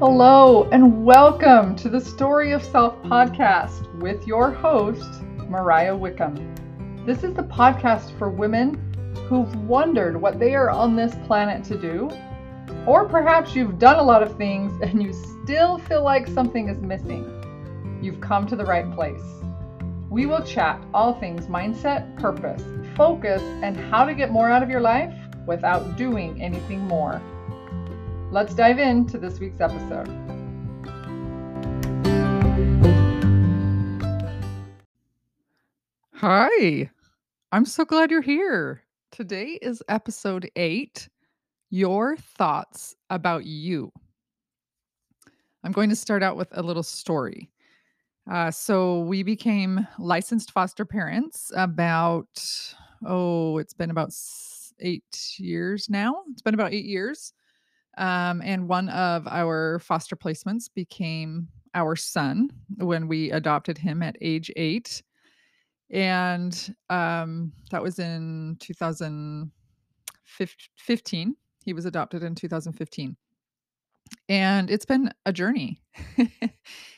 Hello, and welcome to the Story of Self podcast with your host, Mariah Wickham. This is the podcast for women who've wondered what they are on this planet to do, or perhaps you've done a lot of things and you still feel like something is missing. You've come to the right place. We will chat all things mindset, purpose, focus, and how to get more out of your life without doing anything more. Let's dive into this week's episode. Hi, I'm so glad you're here. Today is episode eight Your Thoughts About You. I'm going to start out with a little story. Uh, so, we became licensed foster parents about, oh, it's been about eight years now. It's been about eight years. Um, and one of our foster placements became our son when we adopted him at age eight. And um, that was in 2015. He was adopted in 2015. And it's been a journey.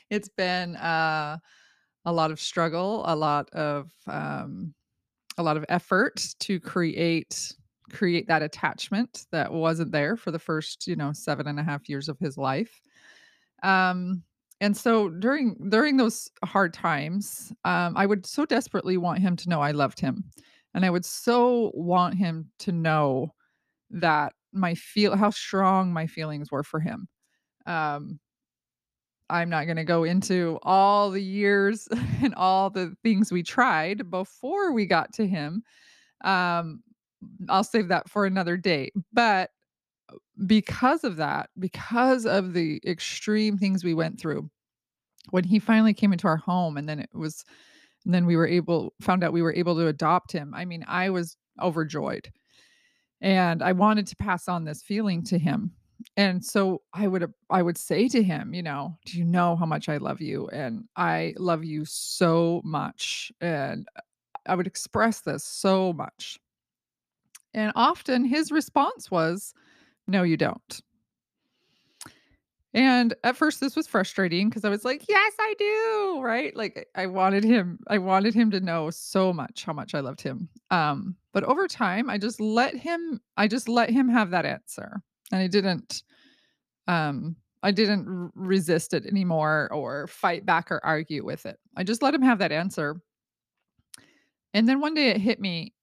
it's been uh, a lot of struggle, a lot of um, a lot of effort to create create that attachment that wasn't there for the first, you know, seven and a half years of his life. Um, and so during during those hard times, um, I would so desperately want him to know I loved him. And I would so want him to know that my feel how strong my feelings were for him. Um, I'm not going to go into all the years and all the things we tried before we got to him. Um, I'll save that for another day. But uh, because of that, because of the extreme things we went through, when he finally came into our home and then it was and then we were able found out we were able to adopt him. I mean, I was overjoyed. And I wanted to pass on this feeling to him. And so I would I would say to him, you know, do you know how much I love you and I love you so much and uh, I would express this so much. And often his response was, "No, you don't." And at first this was frustrating because I was like, "Yes, I do." Right? Like I wanted him I wanted him to know so much how much I loved him. Um, but over time, I just let him I just let him have that answer. And I didn't um I didn't r- resist it anymore or fight back or argue with it. I just let him have that answer. And then one day it hit me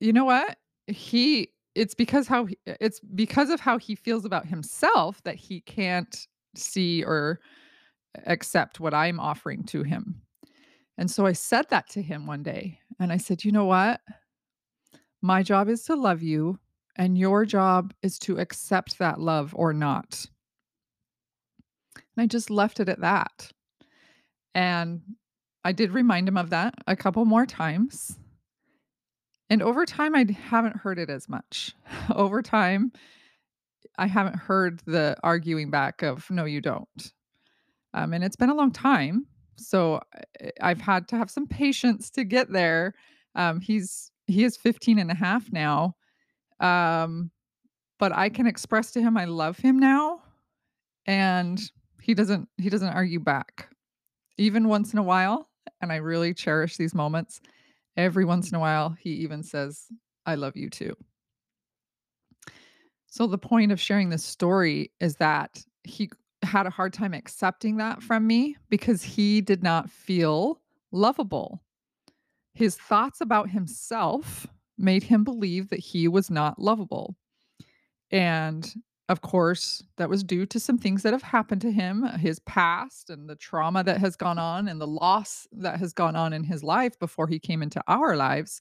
You know what? He it's because how he it's because of how he feels about himself that he can't see or accept what I'm offering to him. And so I said that to him one day and I said, "You know what? My job is to love you and your job is to accept that love or not." And I just left it at that. And I did remind him of that a couple more times And over time, I haven't heard it as much. Over time, I haven't heard the arguing back of, "No, you don't." Um, and it's been a long time, so I I've had to have some patience to get there. Um, he's he is 15 and a half now, um, but I can express to him I love him now, and he doesn't he doesn't argue back. Even once in a while, and I really cherish these moments, every once in a while, he even says, "I love you too." So the point of sharing this story is that he had a hard time accepting that from me because he did not feel lovable. His thoughts about himself made him believe that he was not lovable. And of course, that was due to some things that have happened to him, uh, his past and the trauma that has gone on and the loss that has gone on in his life before he came into our lives.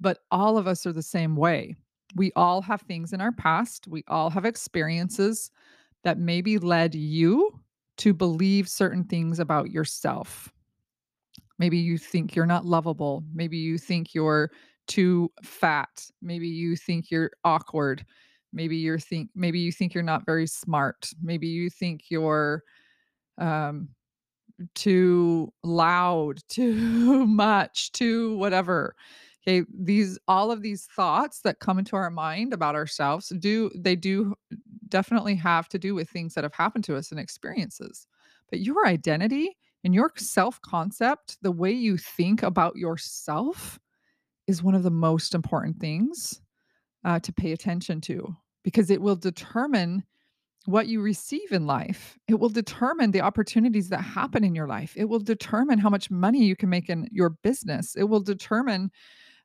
But all of us are the same way. We all have things in our past, we all have experiences that maybe led you to believe certain things about yourself. Maybe you think you're not lovable. Maybe you think you're too fat. Maybe you think you're awkward. Maybe you're think maybe you think you're not very smart. Maybe you think you're um too loud, too much, too whatever. Okay, these all of these thoughts that come into our mind about ourselves do they do definitely have to do with things that have happened to us and experiences. But your identity and your self concept, the way you think about yourself, is one of the most important things uh, to pay attention to because it will determine what you receive in life. It will determine the opportunities that happen in your life. It will determine how much money you can make in your business. It will determine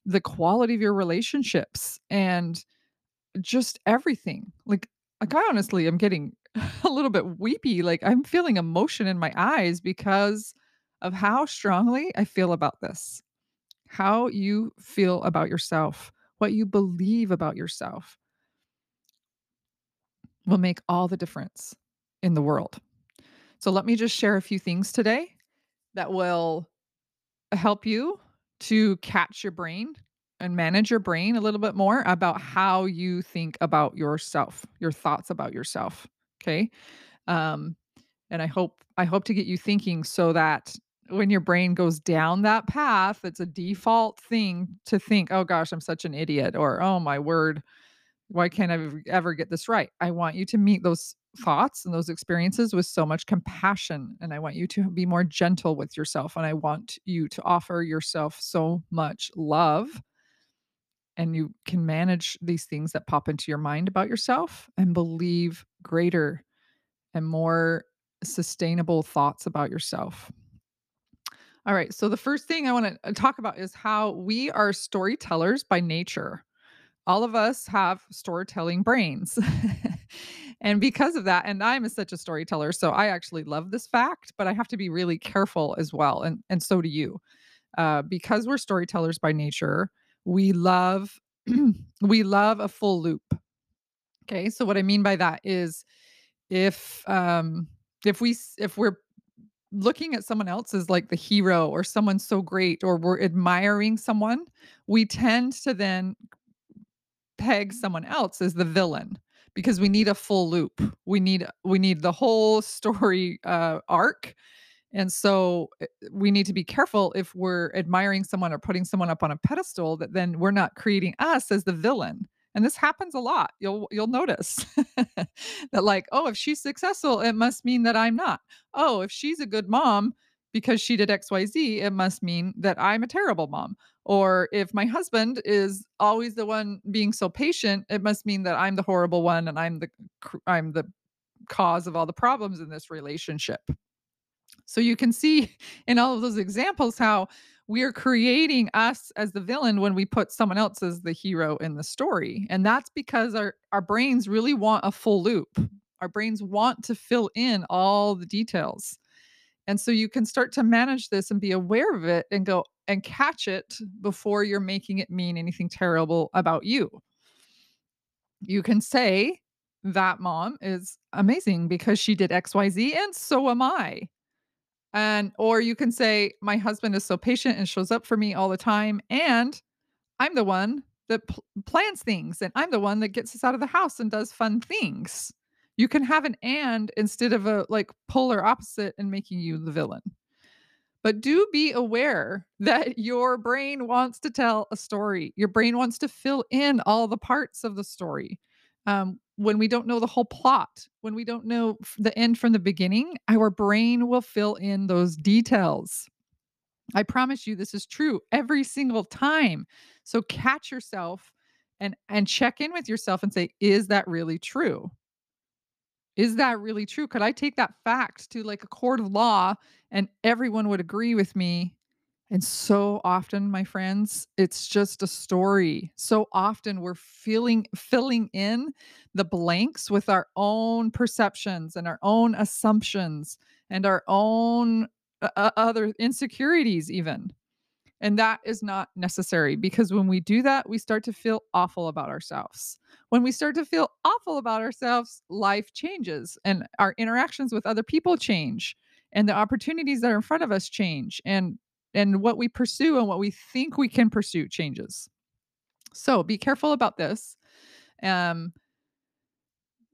the quality of your relationships and just everything. Like, like I honestly am getting a little bit weepy. Like I'm feeling emotion in my eyes because of how strongly I feel about this. How you feel about yourself, what you believe about yourself will make all the difference in the world. So let me just share a few things today that will help you to catch your brain and manage your brain a little bit more about how you think about yourself, your thoughts about yourself. Okay. Um, and I hope I hope to get you thinking so that when your brain goes down that path, it's a default thing to think, oh gosh, I'm such an idiot, or oh my word, why can't I ever get this right? I want you to meet those thoughts and those experiences with so much compassion. And I want you to be more gentle with yourself. And I want you to offer yourself so much love. And you can manage these things that pop into your mind about yourself and believe greater and more sustainable thoughts about yourself. All right. So, the first thing I want to uh, talk about is how we are storytellers by nature all of us have storytelling brains. and because of that, and I'm such a storyteller, so I actually love this fact, but I have to be really careful as well. And, and so do you. Uh, because we're storytellers by nature, we love we love a full loop. Okay. So what I mean by that is if um if we if we're looking at someone else as like the hero or someone so great or we're admiring someone, we tend to then peg someone else as the villain because we need a full loop. We need we need the whole story uh, arc. And so eh, we need to be careful if we're admiring someone or putting someone up on a pedestal that then we're not creating us as the villain. And this happens a lot. You'll you'll notice that like, oh, if she's successful, it must mean that I'm not. Oh, if she's a good mom because she did XYZ, it must mean that I'm a terrible mom. Or if my husband is always the one being so patient, it must mean that I'm the horrible one and I'm the I'm the cause of all the problems in this relationship. So you can see in all of those examples how we are creating us as the villain when we put someone else as the hero in the story. And that's because our our brains really want a full loop. Our brains want to fill in all the details. And so you can start to manage this and be aware of it and go and catch it before you're making it mean anything terrible about you. You can say, that mom is amazing because she did XYZ and so am I. And or you can say my husband is so patient and shows up for me all the time and I'm the one that pl- plans things and I'm the one that gets us out of the house and does fun things. You can have an and instead of a like polar opposite and making you the villain. But do be aware that your brain wants to tell a story. Your brain wants to fill in all the parts of the story. Um, when we don't know the whole plot, when we don't know the end from the beginning, our brain will fill in those details. I promise you this is true every single time. So catch yourself and and check in with yourself and say is that really true? Is that really true? Could I take that fact to like a court of law and everyone would agree with me? And so often, my friends, it's just a story. So often we're feeling filling in the blanks with our own perceptions and our own assumptions and our own uh, uh other insecurities even. And that is not necessary because when we do that, we start to feel awful about ourselves. When we start to feel awful about ourselves, life changes and our interactions with other people change and the opportunities that are in front of us change and and what we pursue and what we think we can pursue changes. So, be careful about this. Um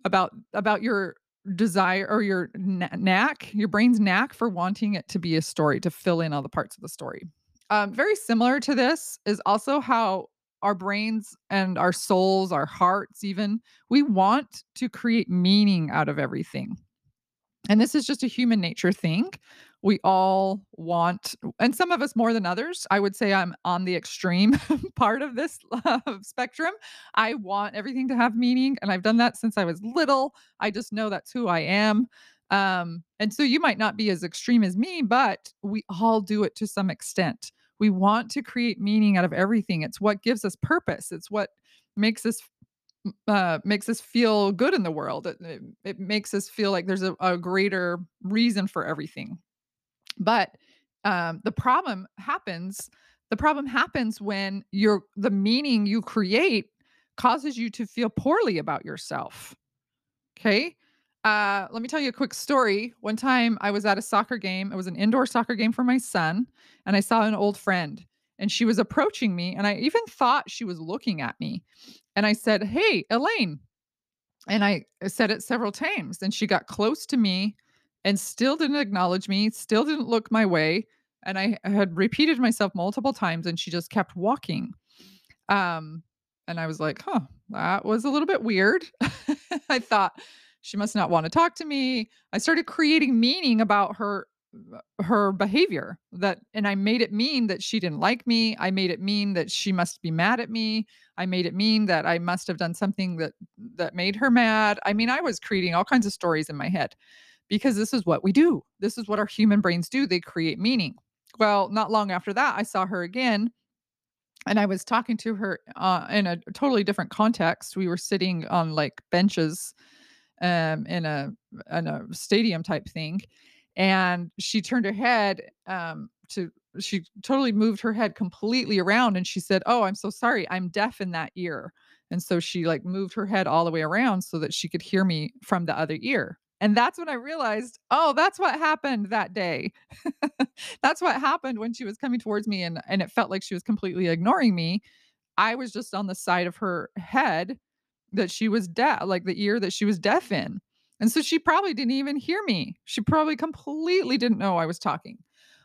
about about your desire or your knack, your brain's knack for wanting it to be a story, to fill in all the parts of the story. Um, very similar to this is also how our brains and our souls, our hearts even, we want to create meaning out of everything. And this is just a human nature thing. We all want and some of us more than others. I would say I'm on the extreme part of this spectrum. I want everything to have meaning, and I've done that since I was little. I just know that's who I am. Um, and so you might not be as extreme as me, but we all do it to some extent. We want to create meaning out of everything. It's what gives us purpose. It's what makes us uh, makes us feel good in the world. It, it, it makes us feel like there's a, a greater reason for everything. But um, the problem happens. The problem happens when your the meaning you create causes you to feel poorly about yourself. Okay. Uh, let me tell you a quick story. One time I was at a soccer game. It was an indoor soccer game for my son, and I saw an old friend, and she was approaching me, and I even thought she was looking at me. And I said, Hey, Elaine. And I said it several times, and she got close to me and still didn't acknowledge me, still didn't look my way. And I had repeated myself multiple times, and she just kept walking. Um, and I was like, huh, that was a little bit weird. I thought she must not want to talk to me. I started creating meaning about her her behavior that and I made it mean that she didn't like me. I made it mean that she must be mad at me. I made it mean that I must have done something that that made her mad. I mean, I was creating all kinds of stories in my head because this is what we do. This is what our human brains do. They create meaning. Well, not long after that, I saw her again and I was talking to her uh, in a totally different context. We were sitting on like benches um, in a in a stadium type thing, and she turned her head um, to she totally moved her head completely around, and she said, "Oh, I'm so sorry, I'm deaf in that ear." And so she like moved her head all the way around so that she could hear me from the other ear. And that's when I realized, oh, that's what happened that day. that's what happened when she was coming towards me and and it felt like she was completely ignoring me. I was just on the side of her head that she was deaf, like the ear that she was deaf in. And so she probably didn't even hear me. She probably completely didn't know I was talking.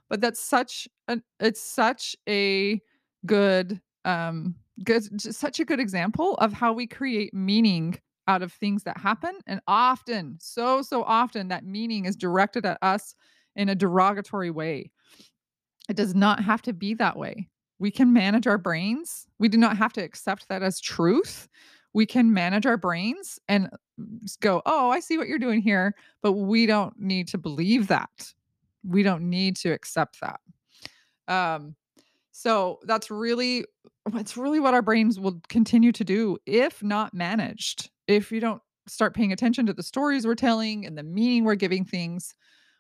But that's such an it's such a good um good such a good example of how we create meaning out of things that happen and often so so often that meaning is directed at us in a derogatory way. It does not have to be that way. We can manage our brains. We do not have to accept that as truth. We can manage our brains and go, "Oh, I see what you're doing here," but we don't need to believe that. We don't need to accept that. Um, so that's really that's really what our brains will continue to do if not managed. If you don't start paying attention to the stories we're telling and the meaning we're giving things,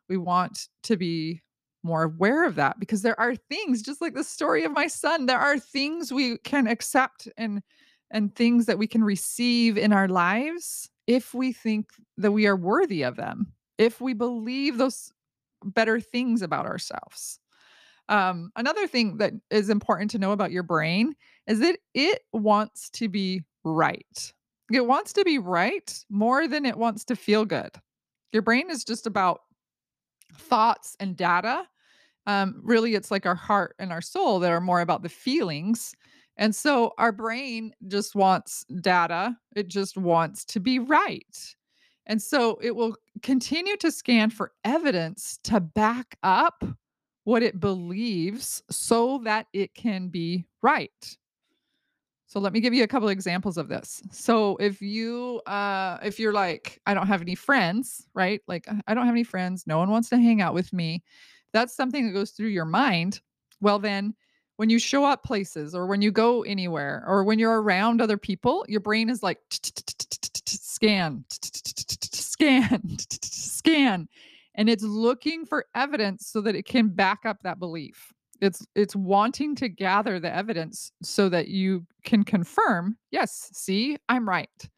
we want to be more aware of that because there are things just like the story of my son, there are things we can accept and and things that we can receive in our lives if we think that we are worthy of them, if we believe those better things about ourselves. Um, another thing that is important to know about your brain is that it wants to be right. It wants to be right more than it wants to feel good. Your brain is just about thoughts and data. Um, really, it's like our heart and our soul that are more about the feelings. And so our brain just wants data, it just wants to be right. And so it will continue to scan for evidence to back up what it believes so that it can be right. So let me give you a couple examples of this. So if you uh if you're like I don't have any friends, right? Like I don't have any friends, no one wants to hang out with me. That's something that goes through your mind. Well then when you show up places or when you go anywhere or when you're around other people, your brain is like scan, scan, scan and it's looking for evidence so that it can back up that belief it's it's wanting to gather the evidence so that you can confirm yes see i'm right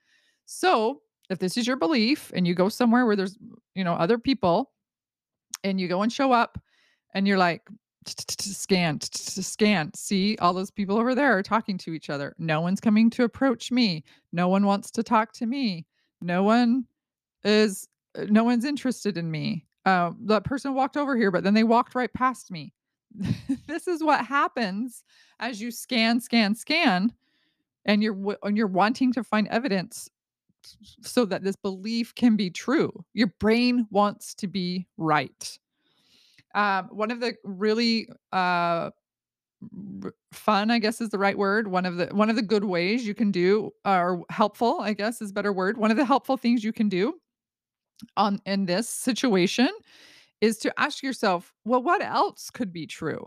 so if this is your belief and you go somewhere where there's you know other people and you go and show up and you're like scan scan see all those people over there are talking to each other no one's coming to approach me no one wants to talk to me no one is no one's interested in me uh, that person walked over here but then they walked right past me this is what happens as you scan, scan, scan. and you're and you're wanting to find evidence so that this belief can be true. Your brain wants to be right. Um, one of the really uh, fun, I guess is the right word. One of the one of the good ways you can do, or helpful, I guess is better word. One of the helpful things you can do on in this situation is to ask yourself, well, what else could be true?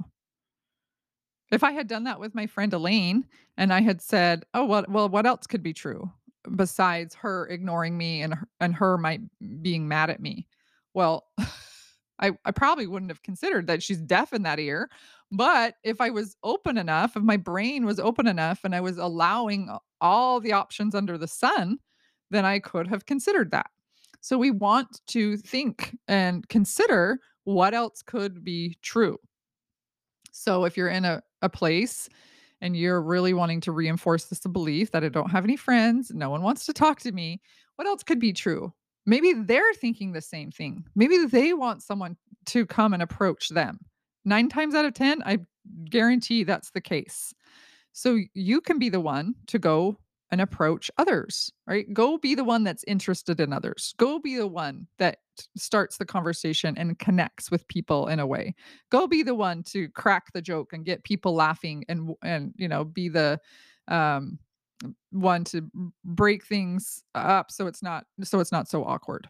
If I had done that with my friend Elaine and I had said, "Oh, well well, what else could be true besides her ignoring me and her and her might being mad at me?" Well, I I probably wouldn't have considered that she's deaf in that ear, but if I was open enough, if my brain was open enough and I was allowing all the options under the sun, then I could have considered that. So we want to think and consider what else could be true. So if you're in a, a place and you're really wanting to reinforce this belief that I don't have any friends, no one wants to talk to me, what else could be true? Maybe they're thinking the same thing. Maybe they want someone to come and approach them. Nine times out of 10, I guarantee that's the case. So you can be the one to go and approach others, right? Go be the one that's interested in others. Go be the one that starts the conversation and connects with people in a way. Go be the one to crack the joke and get people laughing and and you know, be the um one to break things up so it's not so it's not so awkward.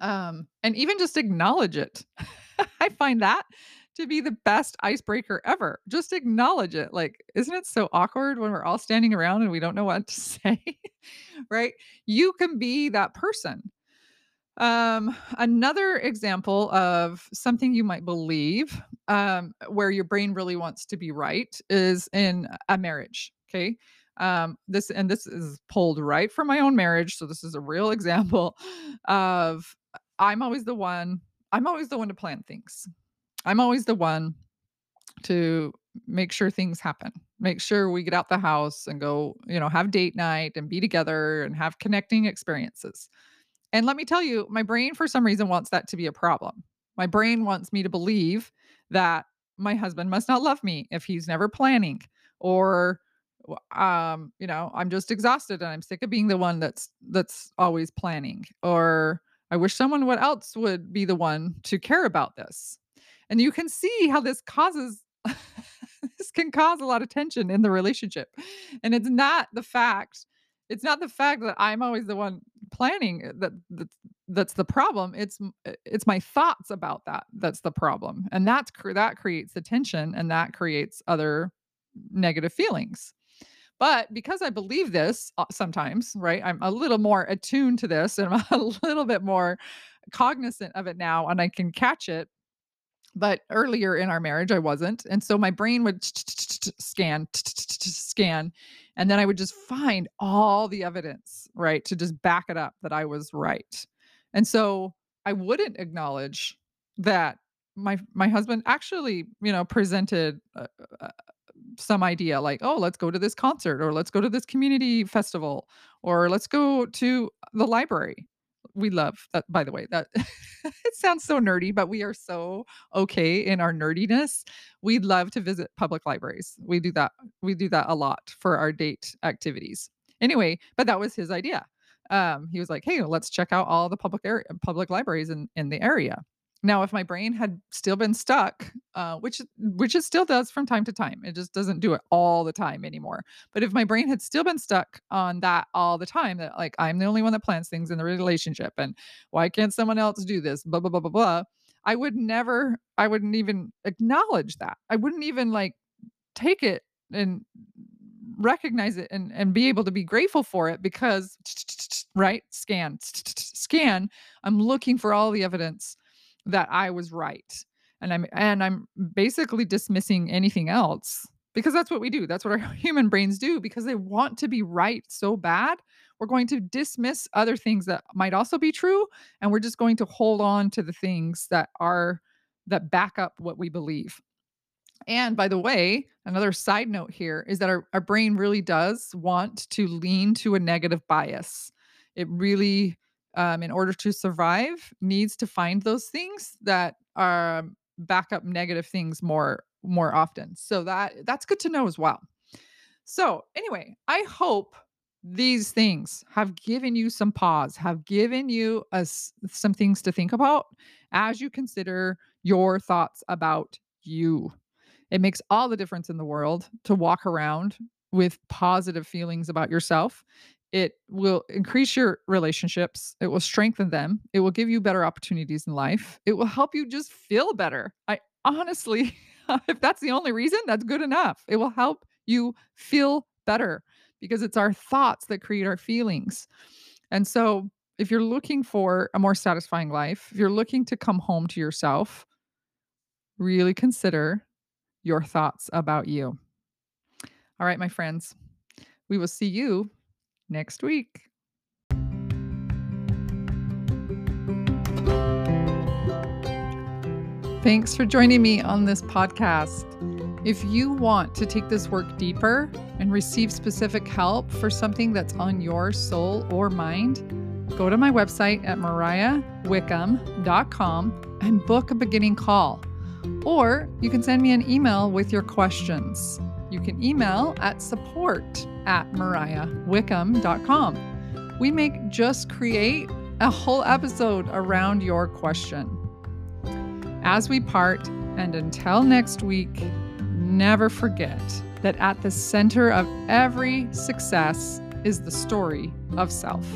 Um, and even just acknowledge it. I find that to be the best icebreaker ever. Just acknowledge it. Like, isn't it so awkward when we're all standing around and we don't know what to say? right? You can be that person. Um, another example of something you might believe, um, where your brain really wants to be right is in a marriage. Okay. Um, this and this is pulled right from my own marriage. So this is a real example of I'm always the one, I'm always the one to plan things. I'm always the one to make sure things happen. Make sure we get out the house and go, you know, have date night and be together and have connecting experiences. And let me tell you, my brain for some reason wants that to be a problem. My brain wants me to believe that my husband must not love me if he's never planning or um you know i'm just exhausted and i'm sick of being the one that's that's always planning or i wish someone what else would be the one to care about this and you can see how this causes this can cause a lot of tension in the relationship. And it's not the fact it's not the fact that I'm always the one planning uh, that that's that's the problem. It's it's my thoughts about that that's the problem. And that's that creates the tension and that creates other negative feelings. But because I believe this uh, sometimes, right? I'm a little more attuned to this and I'm a little bit more cognizant of it now and I can catch it but earlier in our marriage, I wasn't. And so my brain would scan, scan, and then I would just find all the evidence, right, to just back it up that I was right. And so I wouldn't acknowledge that my my husband actually, you know, presented some idea like, "Oh, let's go to this concert or let's go to this community festival or let's go to the library." We love that by the way, that it sounds so nerdy, but we are so okay in our nerdiness. We love to visit public libraries. We do that we do that a lot for our date activities. Anyway, but that was his idea. Um, he was like, "Hey, let's check out all the public area public libraries in in the area." Now, if my brain had still been stuck, uh, which which it still does from time to time, it just doesn't do it all the time anymore. But if my brain had still been stuck on that all the time, that like I'm the only one that plans things in the relationship, and why can't someone else do this? Blah blah blah blah blah. I would never, I wouldn't even acknowledge that. I wouldn't even like take it and recognize it and and be able to be grateful for it because right scan scan i'm looking for all the evidence that I was right. And I'm and I'm basically dismissing anything else because that's what we do. That's what our human brains do because they want to be right so bad. We're going to dismiss other things that might also be true and we're just going to hold on to the things that are that back up what we believe. And by the way, another side note here is that our, our brain really does want to lean to a negative bias. It really, um, in order to survive, needs to find those things that are back up negative things more more often. So that that's good to know as well. So, anyway, I hope these things have given you some pause, have given you us some things to think about as you consider your thoughts about you. It makes all the difference in the world to walk around with positive feelings about yourself. It will increase your relationships. It will strengthen them. It will give you better opportunities in life. It will help you just feel better. I honestly, if that's the only reason, that's good enough. It will help you feel better because it's our thoughts that create our feelings. And so, if you're looking for a more satisfying life, if you're looking to come home to yourself, really consider your thoughts about you. All right, my friends, we will see you next week. Thanks for joining me on this podcast. If you want to take this work deeper and receive specific help for something that's on your soul or mind, go to my website at mariahwickham.com and book a beginning call. Or you can send me an email with your questions. You can email at support at mariahwickham.com. We make Just Create a whole episode around your question. As we part, and until next week, never forget that at the center of every success is the story of self.